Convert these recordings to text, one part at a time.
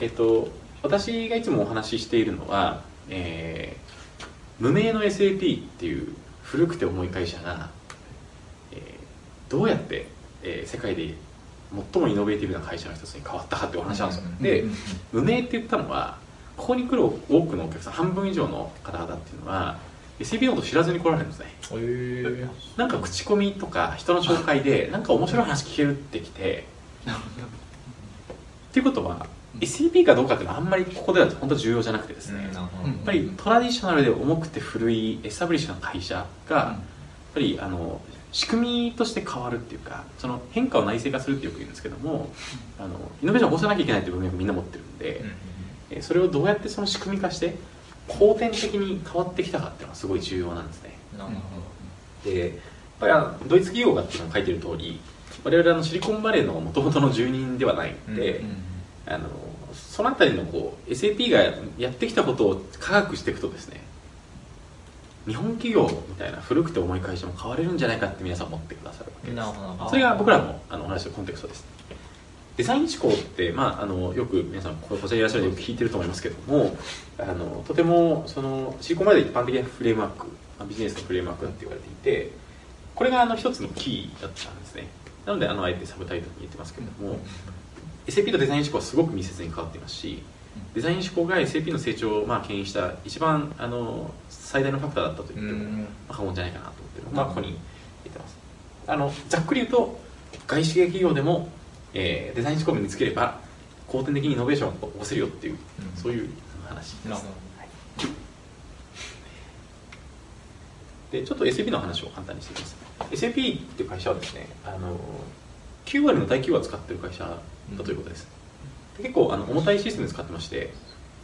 えっと、私がいつもお話ししているのは、えー、無名の SAP っていう古くて重い会社が、えー、どうやって、えー、世界で最もイノベーティブな会社の一つに変わったかっていうお話なんですよ、で無名って言ったのはここに来る多くのお客さん半分以上の方々っていうのは SAP のこと知らずに来られるんですね、えー、なんか口コミとか人の紹介でなんか面白い話聞けるってきて。っていうことは SAP かどうかっていうのはあんまりここでは本当重要じゃなくてですね、やっぱりトラディショナルで重くて古いエスタブリッシュな会社が、やっぱりあの仕組みとして変わるっていうかその変化を内製化するってよく言うんですけどもあのイノベーションを起こさなきゃいけないっていう文脈みんな持ってるんで、えそれをどうやってその仕組み化して後天的に変わってきたかっていうのはすごい重要なんですね。でやっぱりあのドイツ企業がっていうのを書いてる通り我々あのシリコンバレーのもともとの住人ではないんで、あのそのあたりのこう SAP がやってきたことを科学していくとですね日本企業みたいな古くて重い会社も変われるんじゃないかって皆さん思ってくださるわけです。それが僕らのあのお話のコンテクストです。デザイン思考って、まあ、あのよく皆さんこちらにいらっしゃるよく聞いてると思いますけどもあのとてもそのシリコンバレーで一般的なフレームワークビジネスのフレームワークだって言われていてこれがあの一つのキーだったんですね。なのであのあえてサブタイトルに言ってますけれども、SAP とデザイン思考はすごく密接に関わっていますしデザイン思考が SAP の成長をまあ牽引した一番あの最大のファクターだったと言っても過言じゃないかなと思ってるのがここに言ってます。あのざっくり言うと外資系企業でも、えー、デザイン思考を身につければ後天的にイノベーションを起こせるよっていう、うん、そういう話です、はい、でちょっと SAP の話を簡単にしていきます。SAP っていう会社はですねあの9割の大企業が使ってる会社だということです、うん、結構あの重たいシステム使ってまして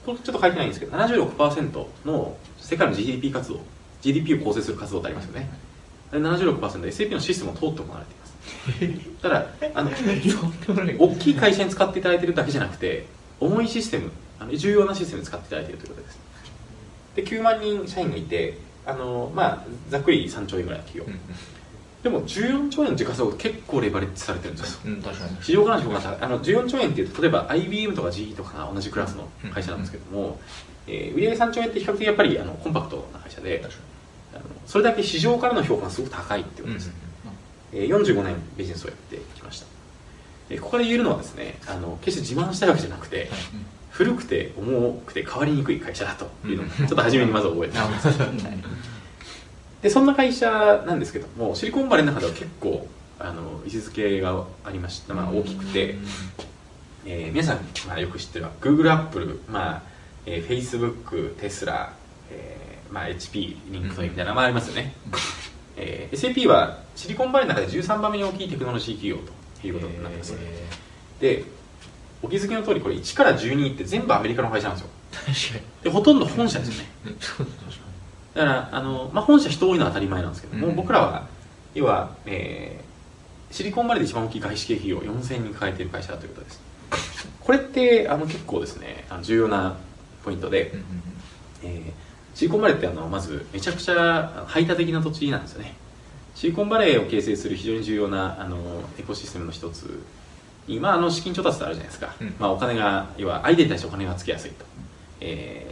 これちょっと書いてないんですけど76%の世界の GDP 活動 GDP を構成する活動ってありますよね、うん、76% SAP のシステムを通って行われています。ただあの大きい会社に使っていただいているだけじゃなくて重いシステムあの重要なシステムに使っていただいているということです。で9万人社員がいてあの、まあ、ざっくり3兆円ぐらいの企業、でも14兆円の時価総額結構レバレッジされてるんですよ、うん、確かに。市場価値があの14兆円っていうと例えば IBM とか GE とかが同じクラスの会社なんですけども、うん、えー、売上3兆円って比較的やっぱりあのコンパクトな会社であのそれだけ市場からの評価がすごく高いっていうことです、うん、えー、45年ビジネスをやってきました、えー、ここで言えるのはですねあの決して自慢したいわけじゃなくて、古くて重くて変わりにくい会社だというのをちょっと初めにまず覚えておきます でそんな会社なんですけどもシリコンバレーの中では結構あの位置づけがありました、まあ、大きくて、えー、皆さん、まあ、よく知ってる Google、Apple、まあえー、Facebook、テスラ、えーまあ、HP、 LinkedIn みたいな名前ありますよね、えー、SAP はシリコンバレーの中で13番目に大きいテクノロジー企業ということになってます、でお気づきの通りこれ1から12って全部アメリカの会社なんですよ。でほとんど本社ですよねだからあの、まあ、本社人多いのは当たり前なんですけども、うん、僕らは要は、えー、シリコンバレーで一番大きい外資系企業4000人抱えている会社だということです。これってあの結構ですねあの重要なポイントで、うん、えー、シリコンバレーってあのまずめちゃくちゃ排他的な土地なんですよね。シリコンバレーを形成する非常に重要なあのエコシステムの一つ。今あの資金調達ってあるじゃないですか、うん、まあ、お金が要は相手に対してお金がつきやすいと、え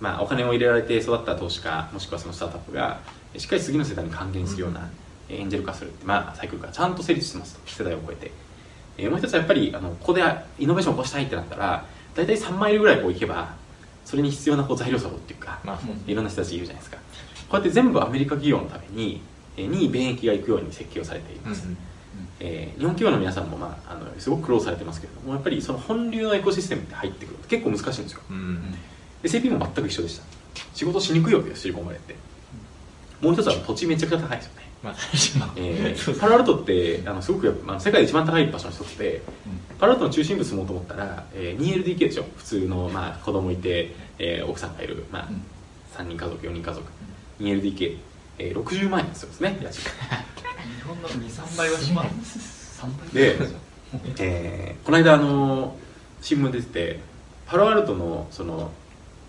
まあ、お金を入れられて育った投資家もしくはそのスタートアップがしっかり次の世代に還元するような、エンジェル化するって、まあ、サイクルがちゃんと成立してますと世代を超えて、えー、もう一つはやっぱりあのここでイノベーションを起こしたいってなったら大体3マイルぐらいこう行けばそれに必要なこう材料作っていうか、まあ、いろんな人たちいるじゃないですか。こうやって全部アメリカ企業のために、えー、に便益が行くように設計をされています、うんえー、日本企業の皆さんも、まあ、あのすごく苦労されてますけれどもやっぱりその本流のエコシステムって入ってくると結構難しいんですよ、うん、SAP も全く一緒でした。仕事しにくいわけですシリコンバレーって。もう一つは土地めちゃくちゃ高いですよね。まあ、えー、パラアルトってあのすごく、まあ、世界で一番高い場所の一つで、うん、パラアルトの中心部住もうと思ったら、えー、2LDK でしょ。普通の、まあ、子供いて、えー、奥さんがいる、まあ、うん、3人家族4人家族、うん、2LDK、えー、60万円ですよね家賃。日本の23倍はしますで、えー、この間あの新聞出ててパロアルトのその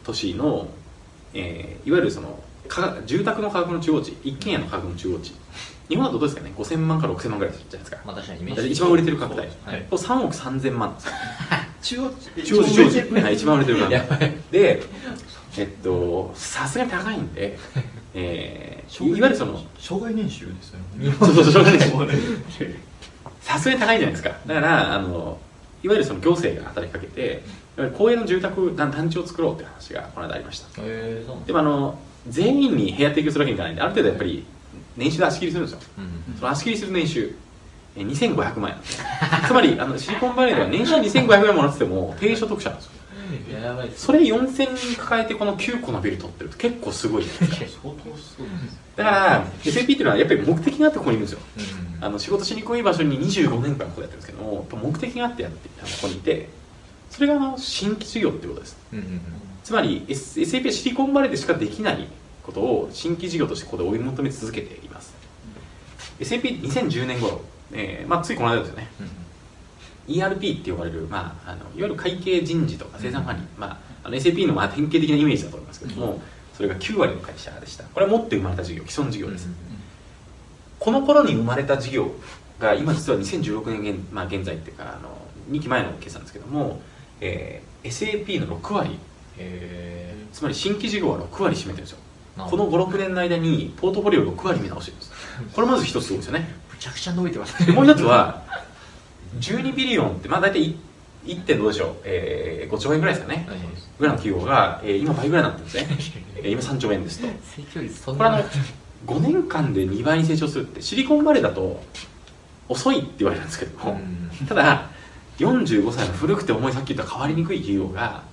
都市の、えー、いわゆるその住宅の価格の中央値一軒家の価格の中央値。日本だとどうですかね？5000万から6000万ぐらいじゃないですか、まあ、確かに一番売れてる価格帯、はい、3億3000万。です中央中央値中央値はい一番売れてるから。やばい。でえっとさすがに高いんで、えー、いわゆるその障害年収ですよね。そうそうそう障害年収。さすがに高いじゃないですか。だからあのいわゆるその行政が働きかけて公営の住宅団団地を作ろうっていう話がこの間ありました。でもあの全員に部屋提供するわけにいかないんである程度やっぱり年収で足切りするんですよ。うんその足切りする年収えー2500万円 つまりあのシリコンバレーでは年収2500万もらってても低所得者なんですよ。やばいっすそれ4000人抱えてこの9個のビル取ってると結構すごいじゃないですか。相当すごいですだから SAP っていうのはやっぱり目的があってここにいるんですよ。うん。あの仕事しにくい場所に25年間ここでやってるんですけども目的があってやってここにいてそれがあの新規事業ってことです。つまり、SAP はシリコンバレーでしかできないことを新規事業としてここで追い求め続けています。SAP2010 年頃、えーまあ、ついこの間ですよね。うん ERP って呼ばれる、まあ、あのいわゆる会計人事とか生産管理、まあ、あの SAP のまあ典型的なイメージだと思いますけども、それが9割の会社でした。これは持って生まれた事業既存事業です、この頃に生まれた事業が今実は2016年現,、まあ、現在っていうかあの2期前の決算ですけども、えー SAP の6割へつまり新規事業は6割占めてるんですよ。ーこの56年の間にポートフォリオを6割見直してるんです これまず一つすごいですよね。むちゃくちゃ伸びてますでもう一つは12ビリオンってまあ大体 1. 点どうでしょう、えー5兆円ぐらいですかね。はい。ぐらいの企業が、えー今倍ぐらいになってるんですね、えー今3兆円ですと。これあのな5年間で2倍に成長するってシリコンバレーだと遅いって言われるんですけども、うん。ただ45歳の古くて重いさっき言った変わりにくい企業が、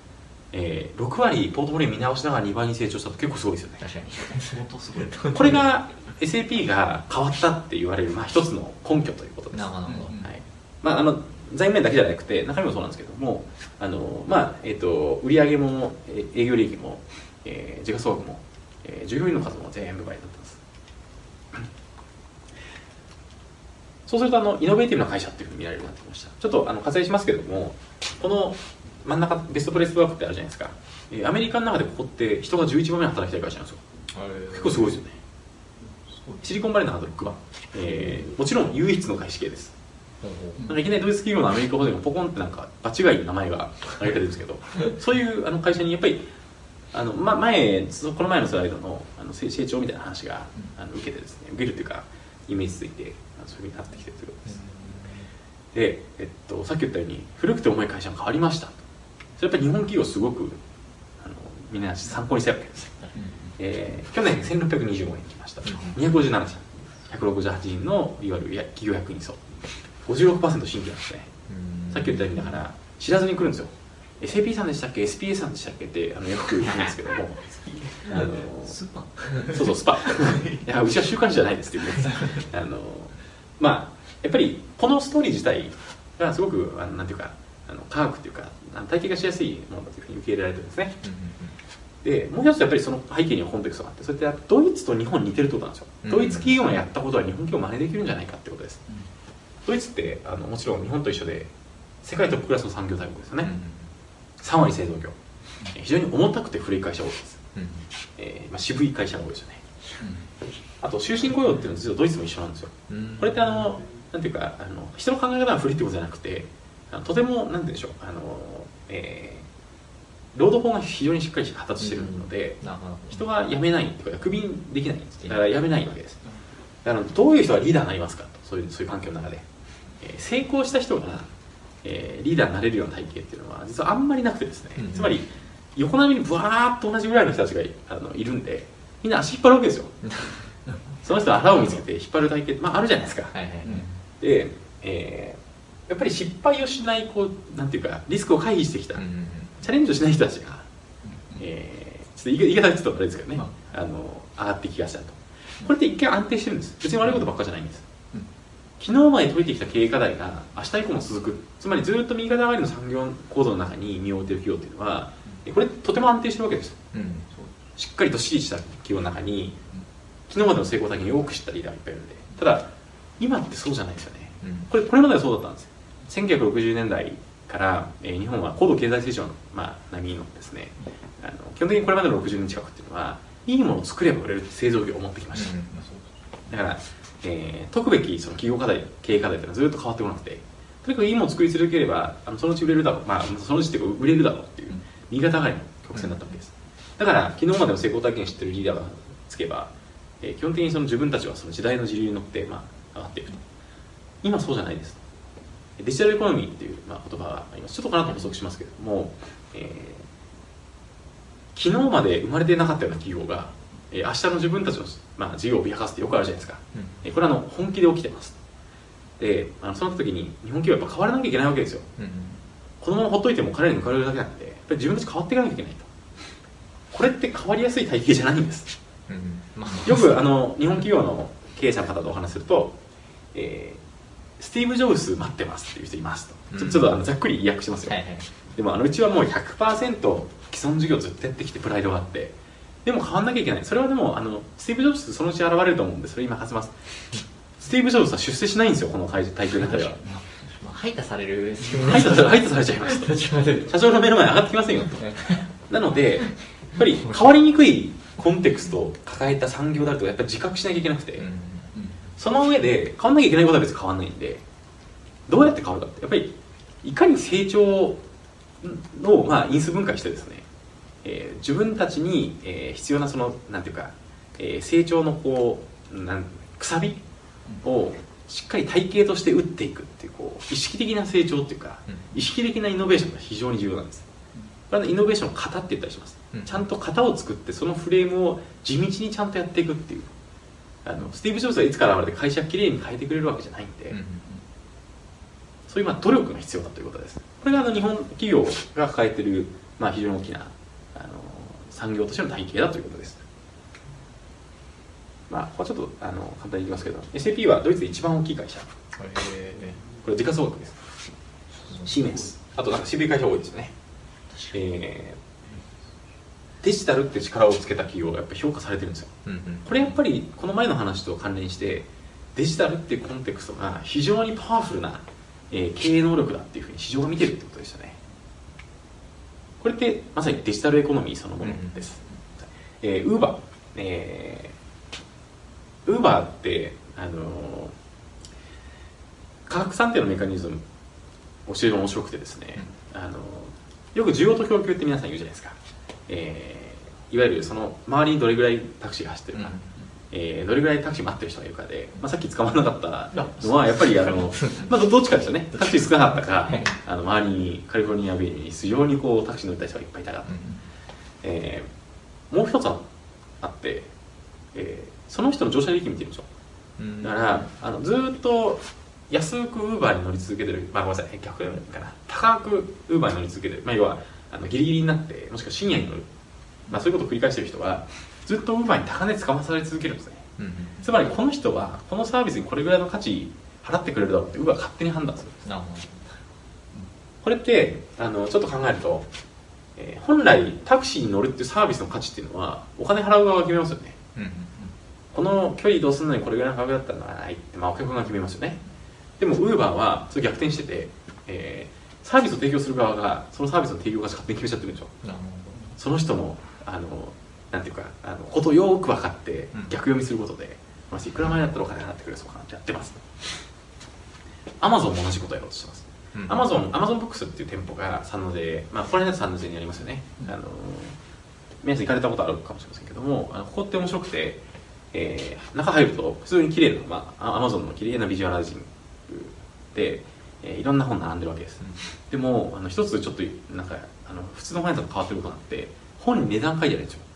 えー6割ポートフォリオ見直しながら2倍に成長したと結構すごいですよね。確かに。相当すごいこれが SAP が変わったって言われる、まあ、一つの根拠ということです、はなるほどなるほど。うんい。まあ、あの財務面だけじゃなくて中身もそうなんですけどもあの、まあえー、と売上もえー営業利益も、えー時価総額も、えー従業員の数も全部倍になってます。そうするとあのイノベーティブな会社っていうふうに見られるようになってきました。ちょっとあの割愛しますけどもこの真ん中ベストプレイスワークってあるじゃないですか、えーアメリカの中でここって人が11番目に働きたい会社なんですよ。結構すごいですよね。シリコンバレーの中で6番、えーもちろん唯一の外資系ですいきなりドイツ企業のアメリカ法人がポコンってなんか場違いの名前が挙げてるんですけど そういうあの会社にやっぱりあの、ま、前そこの前のスライドのあの成成長みたいな話があの受けてですね受けるっていうかイメージついてそういうふうになってきてるということです。で、えっと、さっき言ったように古くて重い会社が変わりました。それやっぱり日本企業すごくあのみんな参考にしたいわけです、えー去年1625円来ました。257社。168人のいわゆるや企業役員層56%新規なんですね。さっき言ったようにだから知らずに来るんですよ。SAP さんでしたっけ？SPA さんでしたっけ？ってあのよく言うんですけども。あのスーパ。そうそうスパ。いやうちは週刊誌じゃないですっていうね。あのまあやっぱりこのストーリー自体がすごくあのなんていうかあの科学っていうか体系がしやすいものだというふうに受け入れられてるんですね。でもう一つやっぱりその背景にはコンテクストがあってそれってドイツと日本似てるってことなんですよ、うんドイツ企業がやったことは日本企業真似できるんじゃないかってことですドイツってあのもちろん日本と一緒で世界トップクラスの産業大国ですよね、3割製造業。えー非常に重たくて古い会社が多いです、えーまあ、渋い会社が多いですよね。あと終身雇用っていうのは実はドイツも一緒なんですよ。これってあのなんていうかあの人の考え方が古いってことじゃなくてとてもなんて言うんでしょうあの、えー労働法が非常にしっかり発達してるので、人が辞めないっていうかクビにできない。だから辞めないわけです。だからどういう人がリーダーになりますかと。そういうそういう環境の中で、えー成功した人が、えーリーダーになれるような体系っていうのは実はあんまりなくてですね、うんつまり横並みにブワーッと同じぐらいの人たちがいあのいるんでみんな足引っ張るわけですよ。その人は腹を見つけて引っ張る体系まああるじゃないですか。はいはいはい。で、えーやっぱり失敗をしないこうなんていうかリスクを回避してきた、うんうんうん。チャレンジをしない人たちが、えー、ちょっと言い方がちょっとあれですけどね、まあ。の上がってきがしたと。これって一見安定してるんです。別に悪いことばっかじゃないんです、うん昨日まで解いてきた経営課題が明日以降も続く。つまりずっと右肩上がりの産業構造の中に身を置いている企業っていうのはこれとても安定してるわけですうん。しっかりと支持した企業の中に昨日までの成功体験をよく知ったリーダーがいっぱいいるんで。ただ今ってそうじゃないですよね。うん。これこれまではそうだったんですよ。1960年代から、えー日本は高度経済成長の、まあ、波のですねあの基本的にこれまでの60年近くっていうのはいいものを作れば売れるって製造業を持ってきました、だから、えー解くべきその企業課題経営課題っていうのはずっと変わってこなくてとにかくいいものを作り続ければあのそのうち売れるだろう。まあそのうちっていうか売れるだろうっていううん。右肩上がりの曲線だったわけです、だから昨日までの成功体験を知ってるリーダーがつけば、えー基本的にその自分たちはその時代の時流に乗って、まあ、上がっていくと。今そうじゃないです。デジタルエコノミーっていう、まあ、言葉があります。ちょっとこの後補足しますけれども、えー昨日まで生まれてなかったような企業が、えー明日の自分たちの、まあ、事業を脅かすってよくあるじゃないですか、えーこれはあの本気で起きてます。であのそうなった時に日本企業はやっぱ変わらなきゃいけないわけですよ。うんこのままほっといても彼らに抜かれるだけなんでやっぱり自分たち変わっていかなきゃいけないと。これって変わりやすい体系じゃないんです。うんうん。まあ。よくあの日本企業の経営者の方とお話しすると、えースティーブ・ジョブズ待ってますっていう人いますと、ちょうん。ちょっとあのざっくり意訳しますよ、はいはい。でもあのうちはもう100%既存事業ずっとやってきてプライドがあってでも変わんなきゃいけない。それはでもあのスティーブ・ジョブズそのうち現れると思うんでそれ今任せますスティーブ・ジョブズは出世しないんですよこの体体系の中では。まあ排他される排他され排他されちゃいましません社長の目の前に上がってきませんよと。なのでやっぱり変わりにくいコンテクストを抱えた産業であるとやっぱり自覚しなきゃいけなくて、うん。その上で変わんなきゃいけないことは別に変わんないんで。どうやって変わるかってやっぱりいかに成長の、まあ、因数分解してですね、えー自分たちに、えー必要なそのなんていうか、えー成長のこうなんくさびをしっかり体系として打っていくっていうこう意識的な成長っていうか、うん。意識的なイノベーションが非常に重要なんです。これはイノベーションの型って言ったりします、うん。ちゃんと型を作ってそのフレームを地道にちゃんとやっていくっていう。あのスティーブ・ジョブズはいつから現れて会社をきれいに変えてくれるわけじゃないんで、うんそういうまあ努力が必要だということです。これがあの日本企業が抱えている、まあ、非常に大きな産業としての体系だということです。まあここはちょっとあの簡単に言いますけど SAP はドイツで一番大きい会社。えこれ時価総額です。シーメンス。あとなんか渋い会社多いですよね。えーデジタルって力をつけた企業がやっぱ評価されてるんですよ。ーうんうん。これやっぱりこの前の話と関連してデジタルっていうコンテクストが非常にパワフルな、えー経営能力だっていうふうに市場が見てるってことですよねこれってまさにデジタルエコノミーそのものです、えー、ウーバーえー、ウーバーってあのー価格算定のメカニズムを非常に面白くてですね、あのーよく需要と供給って皆さん言うじゃないですか、えーいわゆるその周りにどれぐらいタクシーが走ってるか、えーどれぐらいタクシー待ってる人がいるかで、まあ、さっき捕まらなかったのはやっぱりあの、まあ、どどっちかですよね。タクシー少なかったかあの周りにカリフォルニアベイに非常にこうタクシー乗りたい人がいっぱいいたかった、えーもう一つあって、えーその人の乗車履歴見てみましょう。ん。うだからあのずーっと安くウーバーに乗り続けてる、まあ、ごめんなさい。逆かな高くウーバーに乗り続けてる、まあ、要はあのギリギリになってもしくは深夜に乗る、まあ、そういうことを繰り返してる人はずっとウーバーに高値つかまされ続けるんですね。うんうん。つまりこの人はこのサービスにこれぐらいの価値払ってくれるだろうってウーバーが勝手に判断するんです。なるほこれってあのちょっと考えると、えー本来タクシーに乗るっていうサービスの価値っていうのはお金払う側が決めますよね。どうんうん。この距離移動するのにこれぐらいの価格だったらないって、まあ、お客が決めますよね。でもウーバーはそれ逆転してて、えーサービスを提供する側がそのサービスの提供が勝手に決めちゃってるんですよなるほその人のあのなんていうかあのことをよーく分かってうん。逆読みすることで、まあ、いくら前だったらお金払ってくれそうかなってやってます。アマゾンも同じことをやろうとしてます。どアマゾンアマゾンブックスっていう店舗が三ノ瀬まあここら辺だと三ノ瀬にありますよね、うん。あの皆さん行かれたことあるかもしれませんけどもあのここって面白くて、えー中入ると普通に綺麗な、まあ、アマゾンの綺麗なビジュアライジングで、えーいろんな本並んでるわけです、でもあの一つちょっとなんかあの普通の本屋さんと変わってることがあって本に値段書いてあるんですよ。え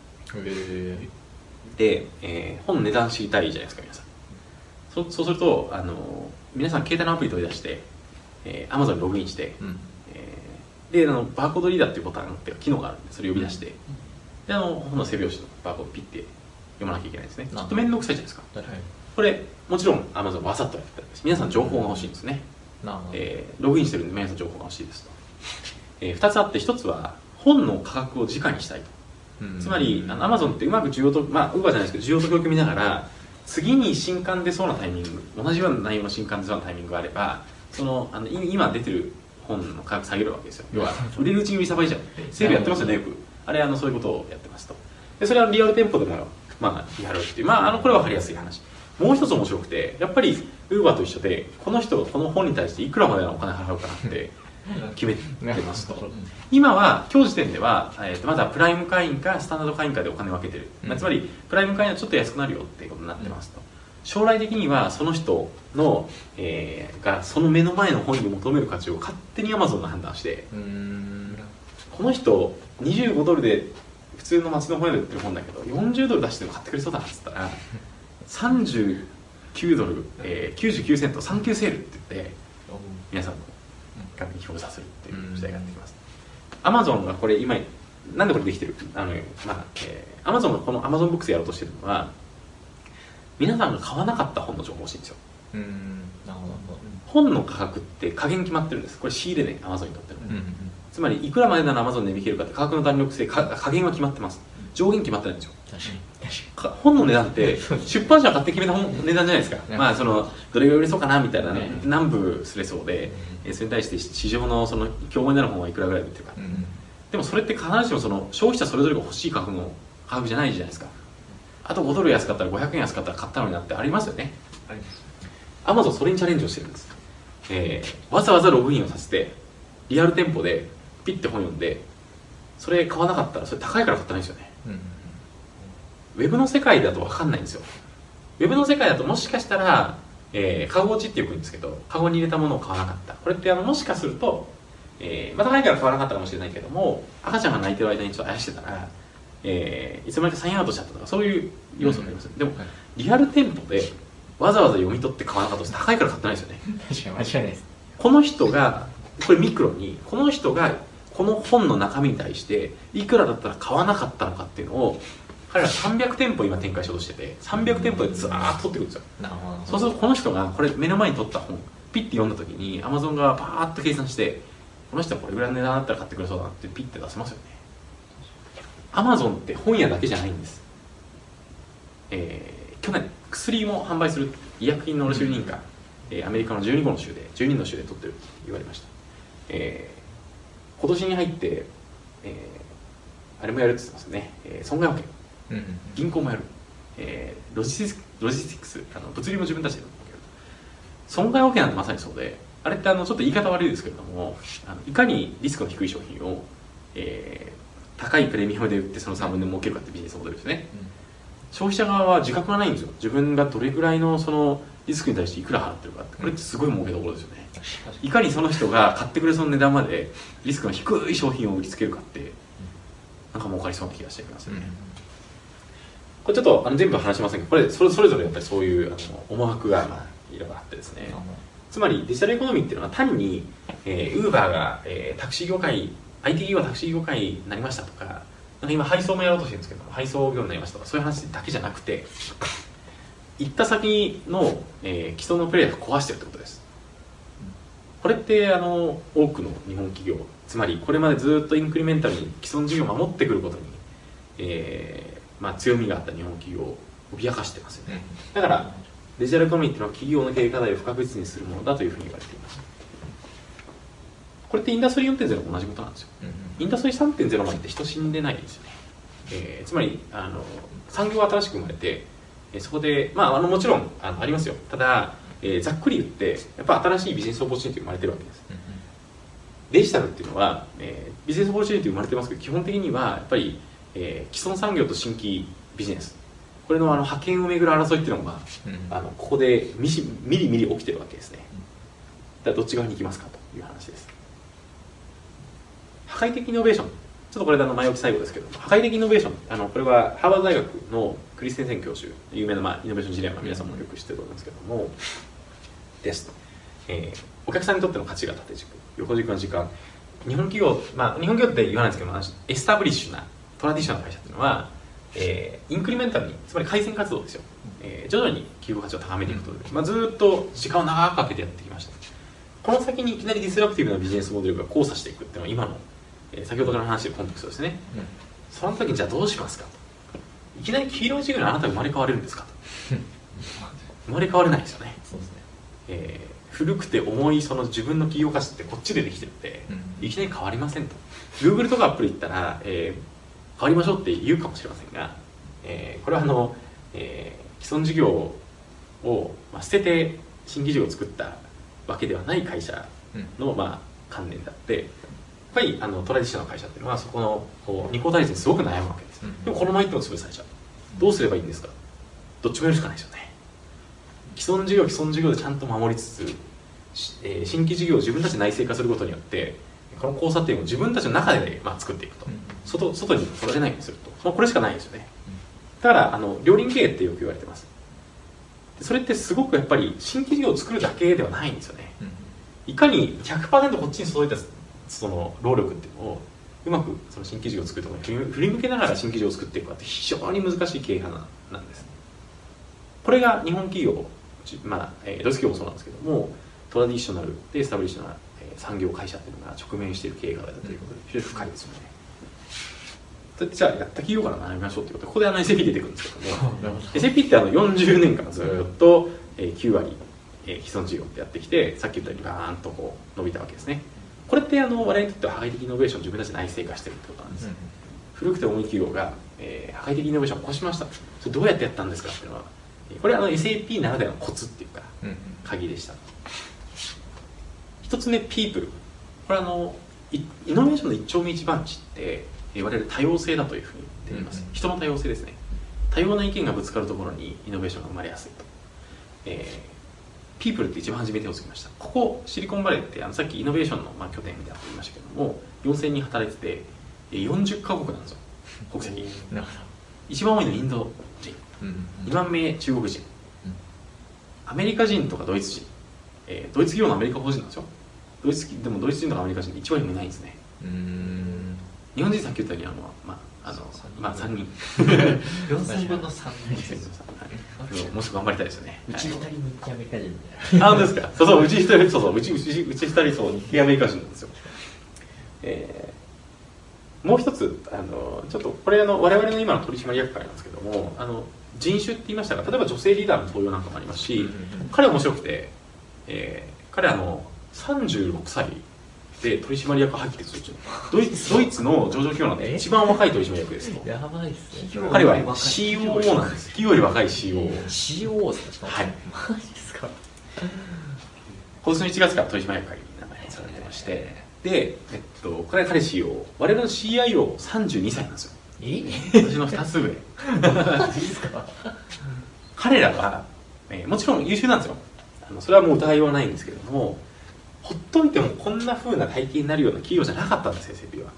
で、えー本の値段知りたいじゃないですか皆さん。そそうするとあの皆さん携帯のアプリ取り出して、えー、Amazon にログインして、ーうん。えーであのバーコードリーダーっていうボタンっていうか機能があるんでそれを呼び出して、であの本の背表紙のバーコードをピッて読まなきゃいけないんですね。ちょっと面倒くさいじゃないですか。はい。これもちろん Amazon わざとやってたんです。皆さん情報が欲しいんですね、えーログインしてるんで皆さん情報が欲しいですと、え2つあって1つは本の価格を直にしたいと。うんつまりあの Amazon ってうまく需要とまあ Uber じゃないですけど需要と供給見ながら次に新刊出そうなタイミング同じような内容の新刊出そうなタイミングがあればそのあのい今出てる本の価格下げるわけですよ。要は売れるうちに売りさばいちゃうセールやってますよねよく。あれあのそういうことをやってますと。でそれはリアル店舗でもまあやるっていう。まああのこれは分かりやすい話。もう一つ面白くてやっぱりウーバーと一緒でこの人がこの本に対していくらまでのお金払うかなって決めてますと。今は今日時点では、えー、とまだプライム会員かスタンダード会員かでお金を分けてる、うん。まあつまりプライム会員はちょっと安くなるよっていうことになってますと、将来的にはその人の、えーがその目の前の本に求める価値を勝手に Amazon が判断してこの人25ドルで普通の街の本屋で売ってる本だけど40ドル出しても買ってくれそうだなっつったら39ドル、えー、99セントサンキューセールって言って皆さんの画面に表示させるっていう時代がやってきます、アマゾンがこれ今なんでこれできてる？あのまあ、えー、アマゾンがこのアマゾンブックスやろうとしてるのは皆さんが買わなかった本の情報欲しいんですよ。うーんなるほど本の価格って加減決まってるんです。これ仕入れねアマゾンにとっての、うんうんつまりいくらまでならアマゾンで値引けるかって価格の弾力性か加減は決まってます。上限決まってないんですよ本の値段って 出版社が勝手に決めた本値段じゃないですか？うんまあそのどれぐらい売れそうかなみたいなねうん。何部すれそうでえーそれに対して市場のその競合になる本はいくらぐらいで売ってるか。でもそれって必ずしもその消費者それぞれが欲しい価格の価格じゃないじゃないですか。あと5ドル安かったら500円安かったら買ったのになってありますよね。アマゾンそれにチャレンジをしてるんです、えーわざわざログインをさせてリアル店舗でピッて本読んでそれ買わなかったらそれ高いから買ってないんですよね。うんウェブの世界だと分かんないんですよ。ウェブの世界だともしかしたら、えー、カゴ落ちってよく言うんですけどカゴに入れたものを買わなかった。これってあのもしかすると、えーまあ、高いから買わなかったかもしれないけども赤ちゃんが泣いてる間にちょっとあやしてたら、えーいつの間にかサインアウトしちゃったとかそういう要素があります、でもはい。リアル店舗でわざわざ読み取って買わなかったと高いから買ってないですよね。確かに間違いないです。この人がこれミクロにこの人がこの本の中身に対していくらだったら買わなかったのかっていうのを彼ら300店舗今展開しようとしてて300店舗でずーっと取ってくるんですよ。なるほど。そうするとこの人がこれ目の前に取った本ピッて読んだ時に Amazon がパーッと計算してこの人はこれぐらいの値段だったら買ってくれそうだなってピッて出せますよね。Amazon って本屋だけじゃないんです。えー去年薬も販売する医薬品の卸売認可、えーアメリカの12個の州で12の州で取ってるって言われました、えー今年に入って、えーあれもやるって言ってますね、えー損害保険。うんうん銀行もやる、えー logistic logistics あの物流も自分たちで損害保険なんてまさにそうであれってあのちょっと言い方悪いですけれどもあのいかにリスクの低い商品を、えー高いプレミアムで売ってその差分で儲けるかってビジネスモデルですね。消費者側は自覚がないんですよ。自分がどれぐらいのそのリスクに対していくら払ってるかって。これってすごい儲けどころですよね。いかにその人が買ってくれそうな値段までリスクの低い商品を売りつけるかってなんか儲かりそうな気がしてきますよね、これちょっとあの全部は話しませんがこれそれそれぞれやっぱりそういうあの思惑がまあいろいろあってですね。つまりデジタルエコノミーっていうのは単に、えー、ウーバーが、えータクシー業界 IT 企業はタクシー業界になりましたとかなんか今配送もやろうとしてるんですけど配送業になりましたとかそういう話だけじゃなくて行った先の、えー既存のプレイヤーが壊してるってことです。これってあの多くの日本企業つまりこれまでずっとインクリメンタルに既存事業を守ってくることに、えーまあ、強みがあった日本企業を脅かしてますよね。だからデジタルエコノミーっていうのは企業の経営課題を不確実にするものだというふうに言われています。これってインダストリー4.0と同じことなんですよ。インダストリー3.0までって人死んでないんですよね、えーつまりあの産業が新しく生まれて、えーそこで、まあ、あのもちろんあのありますよ。ただ、えーざっくり言ってやっぱ新しいビジネスオポチュニティが生まれてるわけです。デジタルっていうのは、えービジネスオポチュニティ生まれてますけど基本的にはやっぱり、えー既存産業と新規ビジネス。これのあの覇権をめぐる争いっていうのがあのここでみしみりみり起きてるわけですね。だどっち側に行きますかという話です。破壊的イノベーション。ちょっとこれであの前置き最後ですけど。破壊的イノベーション。あのこれはハーバード大学のクリステンセン教授有名な、まあ、イノベーション事例は皆さんもよく知ってると思うんですけどもです。と、えーお客さんにとっての価値が縦軸。横軸の時間。日本企業まあ日本企業って言わないんですけど establish な traditional な会社っていうのは、えー incremental につまり改善活動ですよ、えー徐々に企業価値を高めていくことで、まあ、ずーっと時間を長くかけてやってきました。この先にいきなり disruptive なビジネスモデルが交差していくっていうのは今の、えー先ほどから話しているコンテクストですね。その時にじゃあどうしますかと。いきなり黄色い事業にあなたが生まれ変われるんですかと。生まれ変われないですよね、そうですね。えー古くて重いその自分の企業価値ってこっちでできてるんで、うん。いきなり変わりませんと。Google とか Apple 行ったら、えー変わりましょうって言うかもしれませんが、えーこれはあの、えー既存事業を、まあ、捨てて新規事業を作ったわけではない会社の、まあ、観念であってやっぱりあのトラディショナルの会社っていうのはそこのこう二項対立にすごく悩むわけです、うん。でもこのままいっても潰されちゃう。どうすればいいんですか？どっちもやるしかないですよね。既存事業既存事業でちゃんと守りつつ、しえー新規事業を自分たちで内製化することによってこの交差点を自分たちの中で、まあ、作っていくと、外外に取られないようにすると、まあ、これしかないんですよね。だからあの両輪経営ってよく言われてます。でそれってすごくやっぱり新規事業を作るだけではないんですよね。いかに100%こっちに注いだその労力っていうのをうまくその新規事業を作るところに振り向けながら新規事業を作っていくかって非常に難しい経営派なんです。これが日本企業ちまあ、えードイツ企業もそうなんですけどもトラディショナルでエスタブリッシュな、えー産業会社っていうのが直面している経営課題だということで非常に深いですよね。じゃあやった企業から学びましょうということでここであの SAP 出てくるんですけども SAP ってあの40年間ずっとえー9割、えー既存事業ってやってきてさっき言ったようにバーンとこう伸びたわけですね。これってあの我々にとっては破壊的イノベーションを自分たちで内製化してるってことなんです、古くて重い企業が、えー破壊的イノベーションを起こしました。それどうやってやったんですかっていうのはえーこれはあの SAP ならではのコツっていうか鍵でした一つ目 people これあのイイノベーションの一丁目一番地ってえー我々多様性だというふうに言っています、うんうん。人の多様性ですね。多様な意見がぶつかるところにイノベーションが生まれやすいと、えー、people って一番初め手をつきました。ここシリコンバレーってあのさっきイノベーションのまあ拠点みたいなと言いましたけども4000人働いててえー40カ国なんですよ。国籍。一番多いのインド人。ど2番目中国人。うん。アメリカ人とかドイツ人、えードイツ企業のアメリカ法人なんですよドイツでもドイツ人とかアメリカ人って1割もいないんですね。うん。日本人さっき言ったようにあの、まああのまあ、3人。4000分の3はいもうすぐ頑張りたいですよね。うちはい二人日系アメリカ人みたいなあ、ですか？そうそう、うち一人、そうそう、うち、うち、うち二人、そう、日系アメリカ人なんですよ。えーもう一つ、あの、ちょっと、これ、あの、我々の今の取締役会なんですけども、あの、人種って言いましたが、例えば女性リーダーの登用なんかもありますし、彼面白くて、えー彼、あの、36歳で取締役入ってドイツ、ドイツの上場企業なんで一番若い取締役ですと。やばいっすね彼は COO なんです。企業より若い COO。CO ですかはいマジですか今年の1月から取締役会に名前がされてまして、で、えっと、これは彼 CEO、我々の CIO32 歳なんですよ。え？私の2つ上。マジですか彼らは、えーもちろん優秀なんですよ。あのそれはもう疑いはないんですけれども、ほっといてもこんな風な体験になるような企業じゃなかったんですよ、SAP は。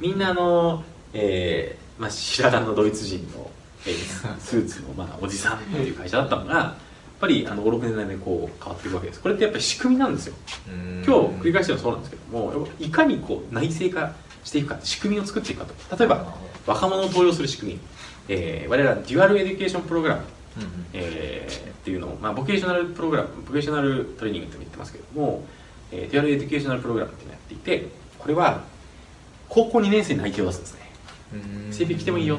みんなあの、えーまあ、白髪のドイツ人の、えースーツの、まあ、おじさんっていう会社だったのが、やっぱりあの5、6年でこう変わっていくわけです。これってやっぱり仕組みなんですよ。今日繰り返してもそうなんですけども、いかにこう内製化していくか、仕組みを作っていくかと。例えば、若者を登用する仕組み、えー我々はデュアルエデュケーションプログラム、えーっていうのを、まあ、 vocational program、vocational training と言ってますけども、えー dual educational program っていうのをやっていて、これは高校2年生に内定を出すんですね。 SAP 来てもいいよ。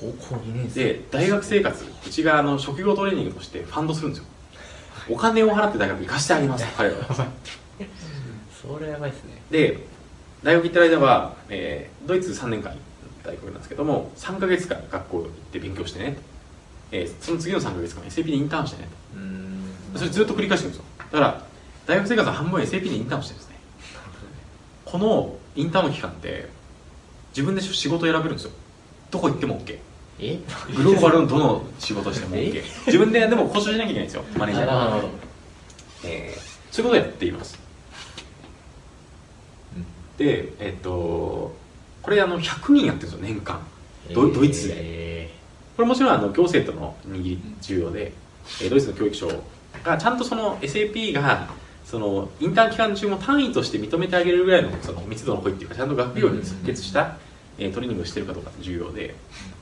高校2年生。で大学生活うちがあの職業トレーニングとしてファンドするんですよ。お金を払って大学行かしてあげます。と 彼らは。それやばいっすね。で大学行ってる間は、えードイツ3年間大学なんですけども3ヶ月間学校行って勉強してね。と、えーその次の3ヶ月間 SAP でインターンしてね。うん。とそれずっと繰り返してるんですよ。だから大学生活の半分は SAP でインターンしてるんですね。このインターンの期間って自分で仕事を選べるんですよ。どこ行っても OK え？グローバルのどの仕事しても OK え？自分ででも交渉しなきゃいけないんですよ。マネージャー。が、なるほど。えーそういうことをやっています。でえっとこれあの100人やってるんですよ年間。ドドイツ。ででこれもちろんあの行政との握り重要で、えードイツの教育省がちゃんとその SAP がそのインターン期間中も単位として認めてあげるぐらいのその密度の濃いっていうかちゃんと学業に即決した、えートレーニングをしてるかどうか重要で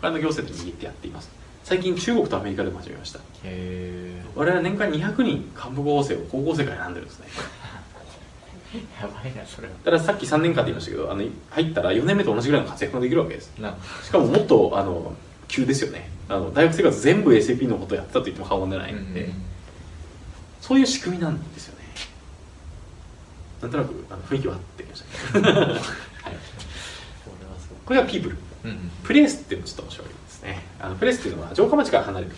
これあの行政と握ってやっています。最近中国とアメリカでも始めました。へ我々は年間200人幹部候補生を高校生から選んでるんですね。え やばいなそれは。だからさっき3年間って言いましたけどあの入ったら4年目と同じぐらいの活躍ができるわけです。なしかももっとあの急ですよね。あの大学生活全部 SAP のことをやってたと言っても過言ではないので、そういう仕組みなんですよねなんとなくあの雰囲気は合ってきましたね、はい、これはすこれが people ごいうん。プレイスっていうのがちょっと面白いですね。あのプレイスっていうのは城下町から離れる。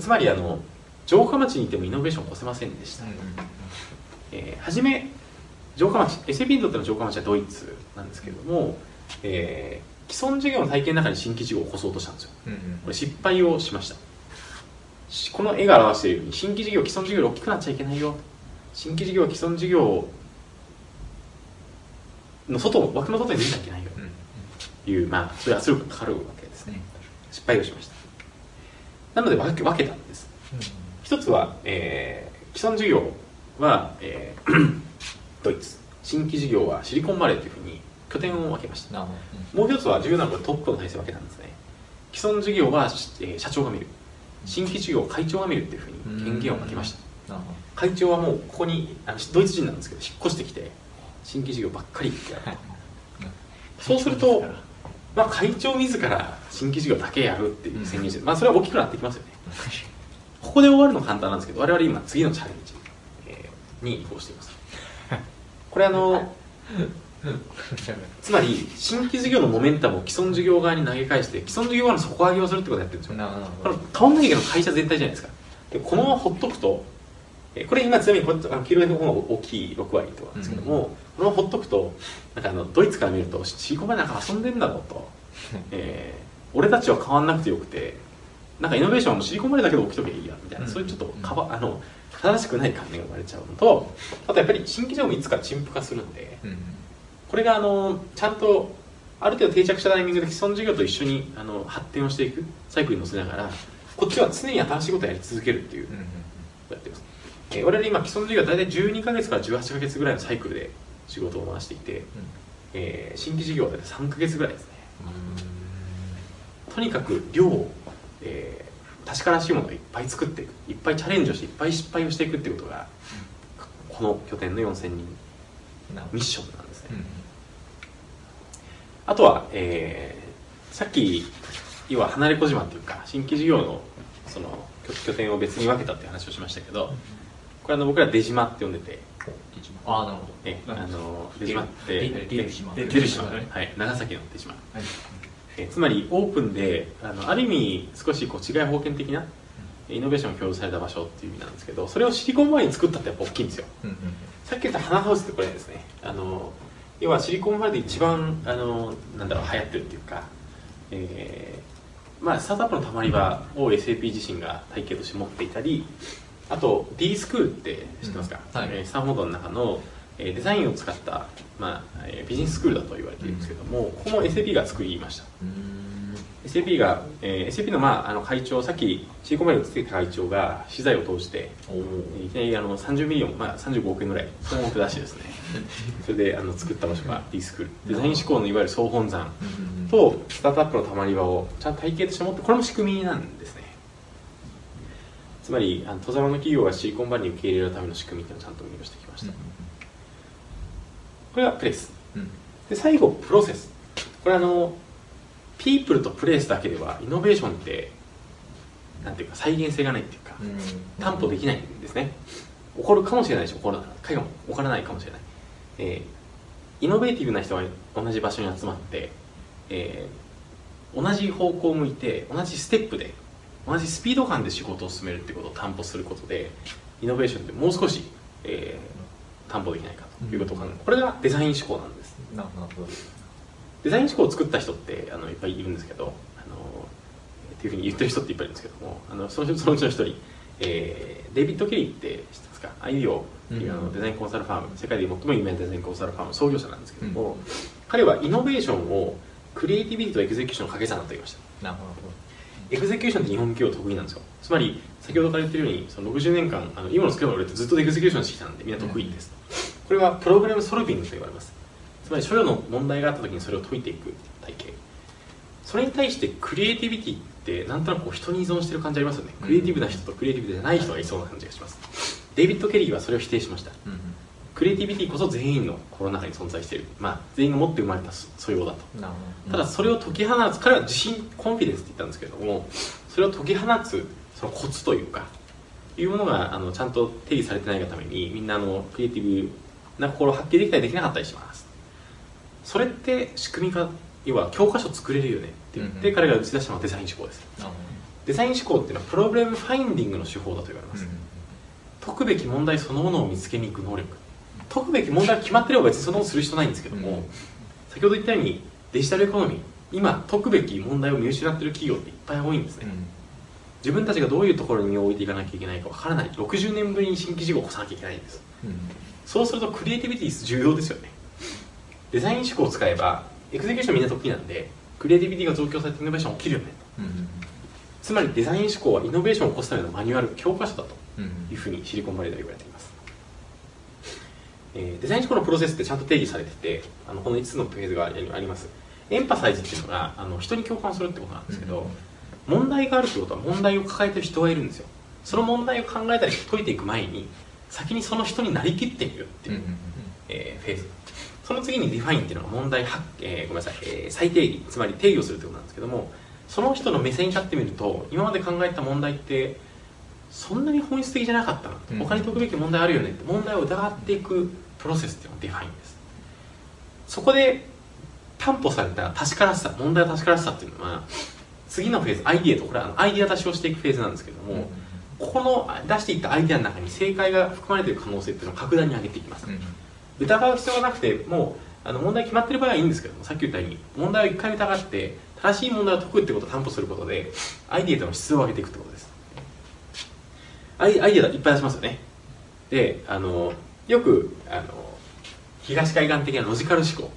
つまりあの城下町にいてもイノベーションを起こせませんでした、えー、初め城下町 SAP にとっての城下町はドイツなんですけれども、えー、既存事業の体験の中に新規事業を起こそうとしたんですよ、これ失敗をしました。この絵が表しているように新規事業既存事業より大きくなっちゃいけないよ。新規事業は既存事業の外枠の外に出ちゃいけないよ。という、まあ、そういう圧力がかかるわけですね。失敗をしました。なので分け分けたんです、一つは、えー、既存事業は、えー、ドイツ。新規事業はシリコンバレーというふうに拠点を分けました、うん、もう一つは重要なのはトップの体制分けたんですね。既存事業は、えー、社長が見る。新規事業を会長が見るっていうふうに権限を分けました、会長はもうここにあのドイツ人なんですけど引っ越してきて新規事業ばっかりやると。そうすると、まあ、会長自ら新規事業だけやるっていう宣言して、まあ、それは大きくなってきますよね。ここで終わるの簡単なんですけど我々今次のチャレンジ、えー、に移行しています。これあのつまり新規事業のモメンタムを既存事業側に投げ返して既存事業側の底上げをするってことをやってるんですよ。変わんないけない会社全体じゃないですか。でこのままほっとくとこれ今ちなみにこっちあの黄色いの方が大きい6割とかなんですけども、うん、このほっとくとなんかあのドイツから見るとシリコンバなんか遊んでんだろうと、えー、俺たちは変わんなくてよくてなんかイノベーションもシリコンバレーだけで起きとけばいいやみたいな、うん、そういうちょっとかばあの正しくない観念が生まれちゃうのとあとやっぱり新規事業もいつか陳腐化するんで、うん、これがあのちゃんとある程度定着したタイミングで既存事業と一緒にあの発展をしていくサイクルに乗せながらこっちは常に新しいことをやり続けるっていう、やってます、えー、我々今既存事業は大体12か月から18か月ぐらいのサイクルで仕事を回していて、うん、えー、新規事業は大体3か月ぐらいですね。とにかく量を、えー、確からしいものをいっぱい作っていく。いっぱいチャレンジをしていっぱい失敗をしていくっていうことが、うん、この拠点の4000人ミッションなんですね、うん、あとは、えー、さっき要は離れ小島っていうか新規事業のその拠点を別に分けたっていう話をしましたけど、これあの僕ら出島って呼んでて。ああなるほど。えあの出島。って。出る島。出る島。はい。長崎の出島、はい、えつまりオープンであのある意味少しこう違い保険的なイノベーションを共有された場所っていう意味なんですけどそれをシリコンバレーに作ったってやっぱ大きいんですよ、うんうん、さっき言った花ハウスってこれですね。あの要はシリコンバレーで一番あのなんだろう流行ってるっていうか、えーまあ、スタートアップのたまり場を SAP 自身が体系として持っていたりあと D スクールって知ってますか、うん。はい、えー、スタンフォードの中の、えー、デザインを使った、まあえー、ビジネススクールだと言われているんですけども、うん、ここも SAP が作りました、SAP が、えー、SAP の,、まあ、あの会長さっきシリコンバレーに移ってた会長が資材を通していきなりあの30 million、まあ、35億円ぐらいその目出してですね。それであの作った場所が D school。デザイン思考のいわゆる総本山とスタートアップのたまり場をちゃんと体系として持ってこれも仕組みなんですねつまりあのの企業がシリコンバレーに受け入れるための仕組みっていうのをちゃんと運用してきました、これは place、で最後 process。これあの people と place だけではイノベーションってなんていうか再現性がないっていうか、担保できないんですね。起こるかもしれないし起こらない。起こらないかもしれない、えー、イノベーティブな人が同じ場所に集まって、えー、同じ方向を向いて同じステップで同じスピード感で仕事を進めるってことを担保することでイノベーションってもう少し、えー、担保できないかということを考える、うん、これがデザイン思考なんです。なるほど。デザイン思考を作った人ってあのいっぱいいるんですけどあのっていうふうに言ってる人っていっぱいいるんですけどもあのそのそのうちの一人、えー、デイビッド・ケリーって知ってますか？IDEO っていうあのデザインコンサルファーム、世界で最も有名なデザインコンサルファーム創業者なんですけども、うん、彼はイノベーションを creativity と execution の掛け算だと言いました。なるほど execution って日本企業得意なんですよ。つまり先ほどから言ってるようにその60年間あの今のスケールあれってずっと execution してきたんでみんな得意です、うん、これは problem solving と言われます。つまり所与の問題があった時にそれを解いていく体系。それに対してクリエイティビティってなんとなく人に依存してる感じありますよね、クリエイティブな人とクリエイティブじゃない人がいそうな感じがします。デイビッド・ケリーはそれを否定しました、うんクリエイティビティこそ全員の心の中に存在している、まあ、全員が持って生まれた素養だと。ただそれを解き放つ彼は自信コンフィデンスって言ったんですけれどもそれを解き放つそのコツというかいうものがあのちゃんと定義されてないがためにみんなあのクリエイティブな心を発揮できたりできなかったりします。それって仕組みが要は教科書作れるよねって言って、彼が打ち出したのはデザイン思考です。デザイン思考っていうのはプロブレムファインディングの手法だと言われます、解くべき問題そのものを見つけに行く能力解くべき問題が決まってれば別にそのことする必要ないんですけども、うん。先ほど言ったようにデジタルエコノミー今解くべき問題を見失っている企業っていっぱい多いんですね、自分たちがどういうところに身を置いていかなきゃいけないかわからない。60年ぶりに新規事業を起こさなきゃいけないんです。そうするとクリエイティビティ重要ですよね。デザイン思考を使えば execution みんな得意なんでクリエイティビティが増強されてイノベーション起きるよね。つまりデザイン思考はイノベーションを起こすためのマニュアル教科書だというふうにシリコンバレーでは言われています、えーデザイン思考のプロセスってちゃんと定義されててあのこの5つのフェーズがあります。 empathize っていうのがあの人に共感するってことなんですけど、問題があるってことは問題を抱えてる人がいるんですよ。その問題を考えたり解いていく前に先にその人になりきってみるっていう、えーフェーズ。その次に define っていうのが問題発、えーごめんなさい、えー再定義つまり定義をするということなんですけどもその人の目線に立ってみると今まで考えた問題ってそんなに本質的じゃなかったな、うん。他に解くべき問題あるよねって問題を疑っていくプロセスっていうのが define です。そこで担保された確からしさ問題の確からしさっていうのは次のフェーズアイディアとこれはアイディア出しをしていくフェーズなんですけども、ここの出していったアイデアの中に正解が含まれている可能性っていうのを格段に上げていきます、疑う必要がなくてもうあの問題決まってる場合はいいんですけどもさっき言ったように問題を一回疑って正しい問題を解くってことを担保することでアイデアとの質を上げていくってことです。アイアイデアいっぱい出しますよね。であのよくあの東海岸的なロジカル思考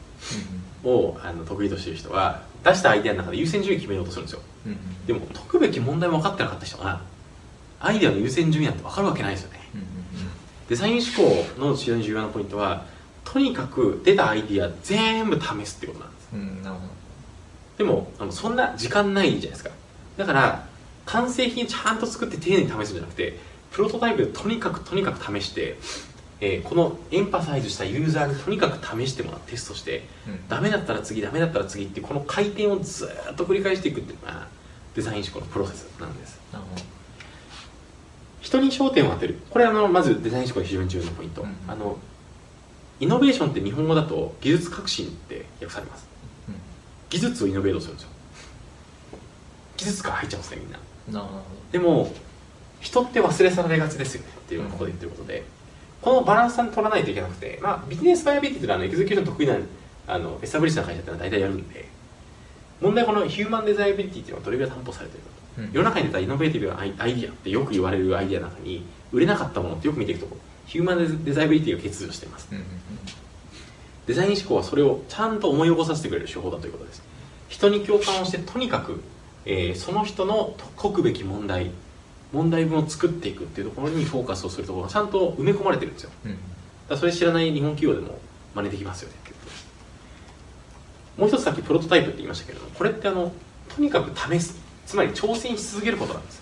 をあの得意としている人は出したアイデアの中で優先順位決めようとするんですよ。でも解くべき問題も分かってなかった人がアイデアの優先順位なんて分かるわけないですよね。デザイン思考の非常に重要なポイントはとにかく出たアイディア全部試すってことなんです。なるほでもあのそんな時間ないじゃないですか。だから完成品ちゃんと作って丁寧に試すんじゃなくてプロトタイプでとにかくとにかく試して、えーこのエンパサイズしたユーザーにとにかく試してもらってテストしてダメだったら次ダメだったら次ってこの回転をずーっと繰り返していくっていうのがデザイン思考のプロセスなんです。なるほど。人に焦点を当てる。これあのまずデザイン思考非常に重要なポイント、うんあのイノベーションって日本語だと技術革新って訳されます。技術をイノベートするんですよ。技術から入っちゃうんですねみんな。なるほでも人って忘れ去られがちですよねっていうのをここで言ってることで、このバランスを取らないといけなくて、まあ、ビジネスバイアビリティというのは execution 得意なあの establish な会社ってのは大体やるんで問題はこの human desirability っていうのはどれぐらい担保されてるかとど世の中に出たイノベーティブなアイ、アイディアってよく言われるアイディアの中に売れなかったものってよく見ていくと human desirability が欠如しています。デザイン思考はそれをちゃんと思い起こさせてくれる手法だということです。人に共感をしてとにかく、えーその人の解くべき問題問題文を作っていくっていうところにフォーカスをするところがちゃんと埋め込まれてるんですよ。だからそれ知らない日本企業でも真似できますよねもう一つさっきプロトタイプって言いましたけれどもこれってあのとにかく試すつまり挑戦し続けることなんです。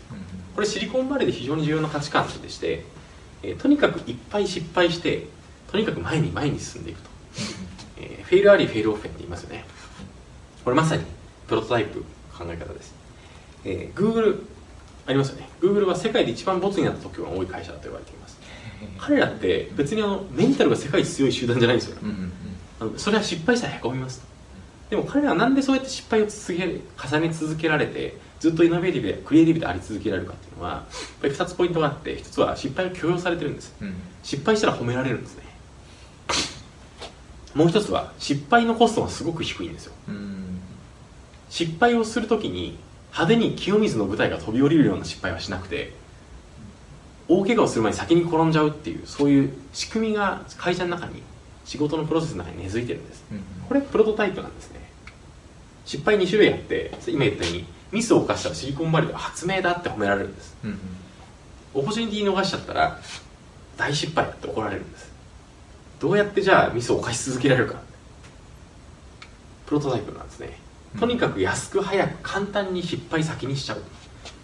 これシリコンバレーで非常に重要な価値観でして、えーとにかくいっぱい失敗してとにかく前に前に進んでいくと、えーフェイルアリーフェイルオフェンって言いますよね。これまさにプロトタイプ考え方です、えー Google ありますよね。Google は世界で一番ボツになった時が多い会社だと言われています。彼らって別にあのメンタルが世界一強い集団じゃないんですよ。あのそれは失敗したらへこみますと。でも彼らはなんでそうやって失敗を続け重ね続けられてずっとイノベーティブでクリエイティブであり続けられるかっていうのはやっぱり2つポイントがあって1つは失敗を許容されてるんです。失敗したら褒められるんですね。もう一つは失敗のコストがすごく低いんですよ。失敗をするときに派手に清水の舞台が飛び降りるような失敗はしなくて大怪我をする前に先に転んじゃうっていうそういう仕組みが会社の中に仕事のプロセスの中に根付いてるんです。これプロトタイプなんですね。失敗2種類あって今言ったようにミスを犯したらシリコンバレーでは発明だって褒められるんです。オポチュニティ逃しちゃったら大失敗だって怒られるんです。どうやってじゃあミスを犯し続けられるか。プロトタイプなんですねとにかく安く早く簡単に失敗先にしちゃう。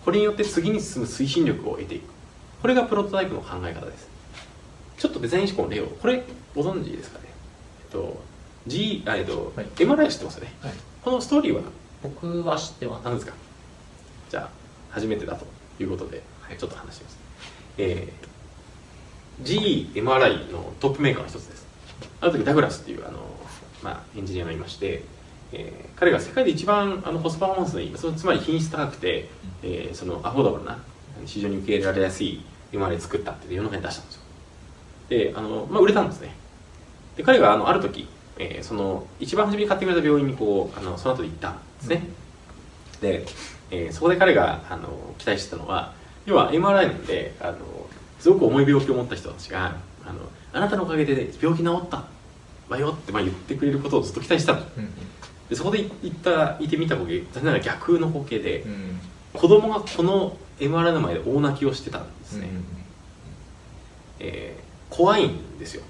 これによって次に進む推進力を得ていく。これがプロトタイプの考え方です。ちょっとデザイン思考の例をこれご存知ですかね？えっと G あえっと、はい。MRI 知ってますよね？はい。このストーリーは？僕は知ってます。何ですかじゃあ初めてだということで、ちょっと話します、えー、GMRI のトップメーカーの一つです。ある時ダグラスっていうあの、まあ、エンジニアがいまして、えー彼が世界で一番あのコストパフォーマンスのいいそのつまり品質高くて、えーそのアフォーダブルな市場に受け入れられやすい MRI 作ったって世の中に出したんですよ。であの、まあ、売れたんですね。で彼があのある時、えーその一番初めに買ってくれた病院にこうあのその後で行ったんですね、で、えーそこで彼があの期待してたのは要は MRI なんであのすごく重い病気を持った人たちがあのあなたのおかげで病気治ったわよってまあ言ってくれることをずっと期待してたの。うんでそこで行ったいてみた光景残念ながら逆の光景でうん。子供がこの MRI の前で大泣きをしてたんですね、えー怖いんですよ。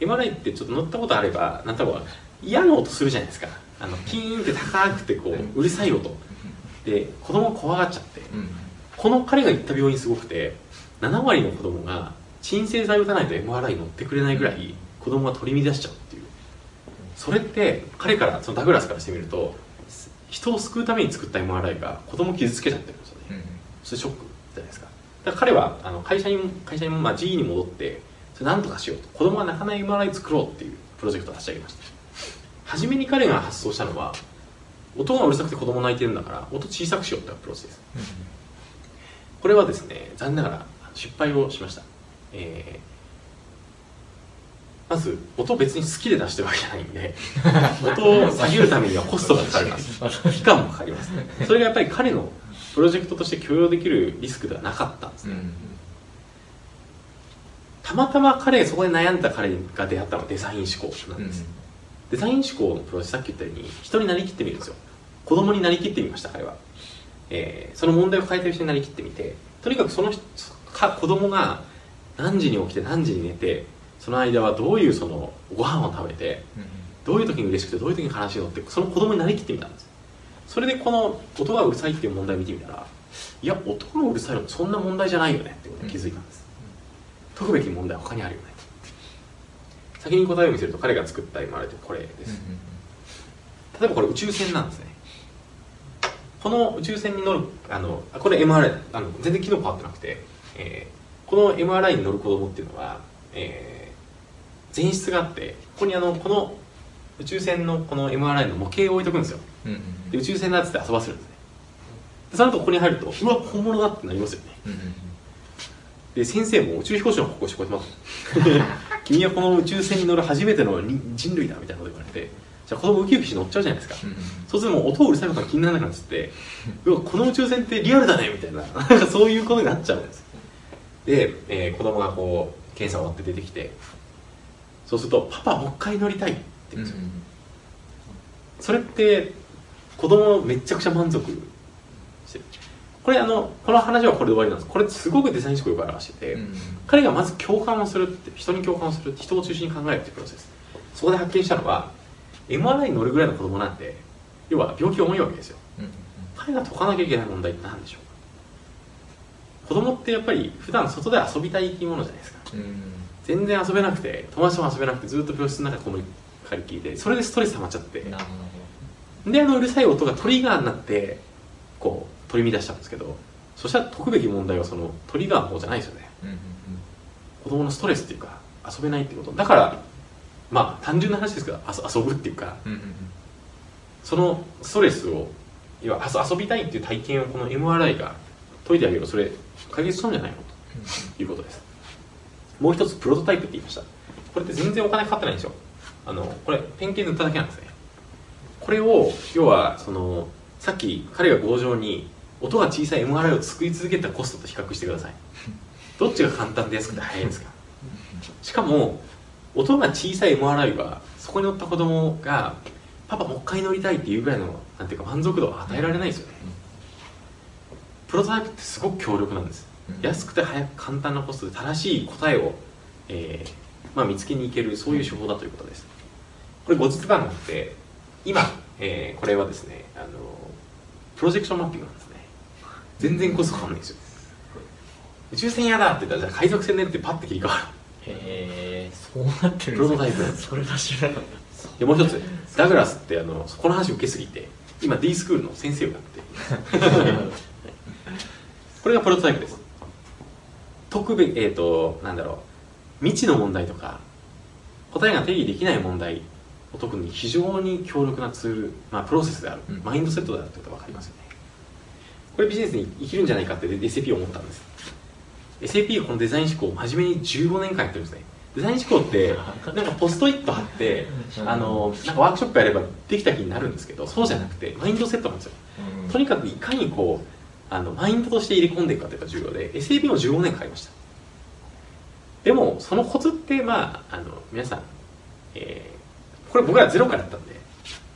MRI ってちょっと乗ったことあればなんとか嫌な音するじゃないですか。あのキーンって高くてこううるさい音。で子供が怖がっちゃって。うん。この彼が行った病院すごくて7割の子供が鎮静剤を打たないと MRI 乗ってくれないぐらい子供が取り乱しちゃうそれって彼からそのダグラスからしてみると人を救うために作った MRI が子供を傷つけちゃってるんですよね。うんそれショックじゃないですか。だから彼はあの会社に会社に、まあ、GE に戻ってそれ何とかしようと。子供が泣かない MRI 作ろうっていうプロジェクトを立ち上げました。初めに彼が発想したのは音がうるさくて子供泣いてるんだから音小さくしようってアプローチですこれはですね残念ながら失敗をしました、えーまず音を別に好きで出してるわけじゃないんで音を下げるためにはコストがかかります。期間もかかりますそれがやっぱり彼のプロジェクトとして許容できるリスクではなかったんですね、うん。たまたま彼そこで悩んだ彼が出会ったのはデザイン思考なんです、デザイン思考のプロジェクトさっき言ったように人になりきってみるんですよ。子供になりきってみました彼は、えーその問題を抱えてる人になりきってみてとにかくその人か子供が何時に起きて何時に寝てその間はどういうそのご飯を食べてどういう時に嬉しくてどういう時に悲しいのってその子供になりきってみたんです。それでこの音がうるさいっていう問題を見てみたらいや音がうるさいのそんな問題じゃないよねってことに気づいたんです、解くべき問題は他にあるよね。先に答えを見せると彼が作った MRI ってこれです、例えばこれ宇宙船なんですね。この宇宙船に乗るあのあこれ MRI あの全然機能変わってなくて、えーこの MRI に乗る子供っていうのは、えー前室があってここにあのこの宇宙船のこの MRI の模型を置いとくんですよ。うんうんで宇宙船だっつって遊ばせるんですね。でその後ここに入るとうわ本物だってなりますよね。うんうんで先生も宇宙飛行士の格好してこうやってます 君はこの宇宙船に乗る初めての人人類だみたいなこと言われてじゃあ子供ウキウキして乗っちゃうじゃないですか、うんうんそうするともう音をうるさいことが気にならなくなっちゃってうわこの宇宙船ってリアルだねみたいな。そういうことになっちゃうんです。で、えー子供がこう検査終わって出てきてそうすると「パパもう一回乗りたい」って言うんですよ、それって子供めちゃくちゃ満足してる。これあのこの話はこれで終わりなんです。これすごくデザイン思考をよく表してて、うんうん彼がまず共感をするって人に共感をするって人を中心に考えるっていうプロセス。そこで発見したのは MRI に乗るぐらいの子供なんで要は病気が重いわけですよ。うんうん彼が解かなきゃいけない問題って何でしょう子供ってやっぱり普段外で遊びたい生き物じゃないですか。うん全然遊べなくて友達とも遊べなくてずっと病室の中でこもりかりきりでそれでストレス溜まっちゃって。なるほであのうるさい音がトリガーになってこう取り乱しちゃうんですけどそしたら解くべき問題はそのトリガーの方じゃないですよね。どうんうん。子供のストレスっていうか遊べないってこと。だからまあ単純な話ですけど遊遊ぶっていうかうんうんうん。そのストレスを要は遊遊びたいっていう体験をこの MRI が解いてあげるそれ解決したんじゃないの？ということですもう一つプロトタイプって言いました。これって全然お金かかってないんですよ。あのこれペンキ塗っただけなんですね。これを要はそのさっき彼が強情に音が小さい MRI を作り続けたコストと比較してください。どっちが簡単で安くて早いですか？しかも音が小さい MRI はそこに乗った子供がパパもう一回乗りたいっていうぐらいのなんていうか満足度は与えられないですよ。ねプロトタイプってすごく強力なんです。うん安くて早く簡単なコストで正しい答えを、えーまあ、見つけに行けるそういう手法だということです。これ後日談があって今、えーこれはですねあのプロジェクションマッピングなんですね。全然コストかかんないんですよ。宇宙船嫌だって言ったらじゃあ海賊船でってパッて切り替わる。へえそうなってるんですプロトタイプ。それは知らなかっでもう一つダグラスってあのこの話受けすぎて今 D スクールの先生をやって。これがプロトタイプです特別えっ、となんだろう未知の問題とか答えが定義できない問題特に非常に強力なツール、まあ、プロセスである、うん。マインドセットであるってことが分かりますよね。これビジネスに生きるんじゃないかって SAP を思ったんです。SAP がこのデザイン思考を真面目に15年間やってるんですね。デザイン思考って なんかポストイット貼ってうん。あのなんかワークショップやればできた気になるんですけどそうじゃなくてマインドセットなんですよ。とにかくいかにこうあのマインドとして入れ込んでいくかというか重要で SAP も15年かかりました。でもそのコツってまああの皆さん、えーこれ僕らゼロからやったんで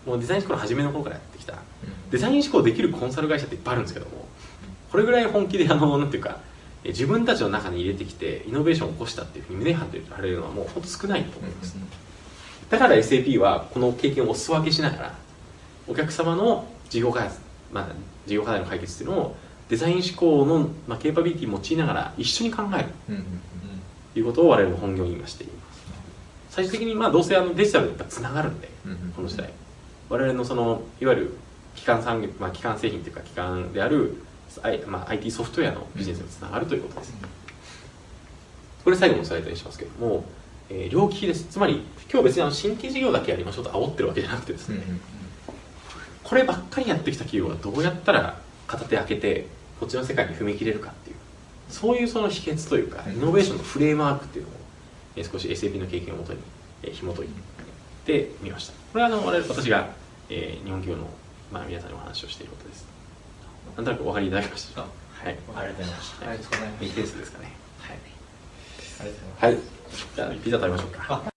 もうデザイン思考の初めの頃からやってきた。デザイン思考できるコンサル会社っていっぱいあるんですけどもこれぐらい本気であのなんていうかえー自分たちの中に入れてきてイノベーションを起こしたっていうふうに胸張ってられるのはもう本当少ないと思います、だから SAP はこの経験をお裾分けしながらお客様の事業開発、まあ、事業課題の解決っていうのをデザイン思考の、まあ、ケーパビリティを用いながら一緒に考える。ということを我々の本業に今しています最終的にまあどうせあのデジタルでやっぱつながるんでこの時代。我々のそのいわゆる基幹産業、まあ、基幹製品というか基幹である、I まあ、IT ソフトウェアのビジネスにつながるということです、これ最後のスライドにしますけども、えー両利きです。つまり今日別にあの新規事業だけやりましょうと煽ってるわけじゃなくてですね、こればっかりやってきた企業がどうやったら片手開けてこっちの世界に踏み切れるかっていう。そういうその秘訣というかうんイノベーションのフレームワークっていうのを、えー少し SAP の経験をもとに、えー紐解いてみました。これはあの我々私が、えー日本企業の、まあ、皆さんにお話をしていることです。なんとなくお分かりいただけました。あはい。ありがとうございました。ありがとうございます。いいケースですかね。ありがとうございます。はいじゃあピザ食べましょうか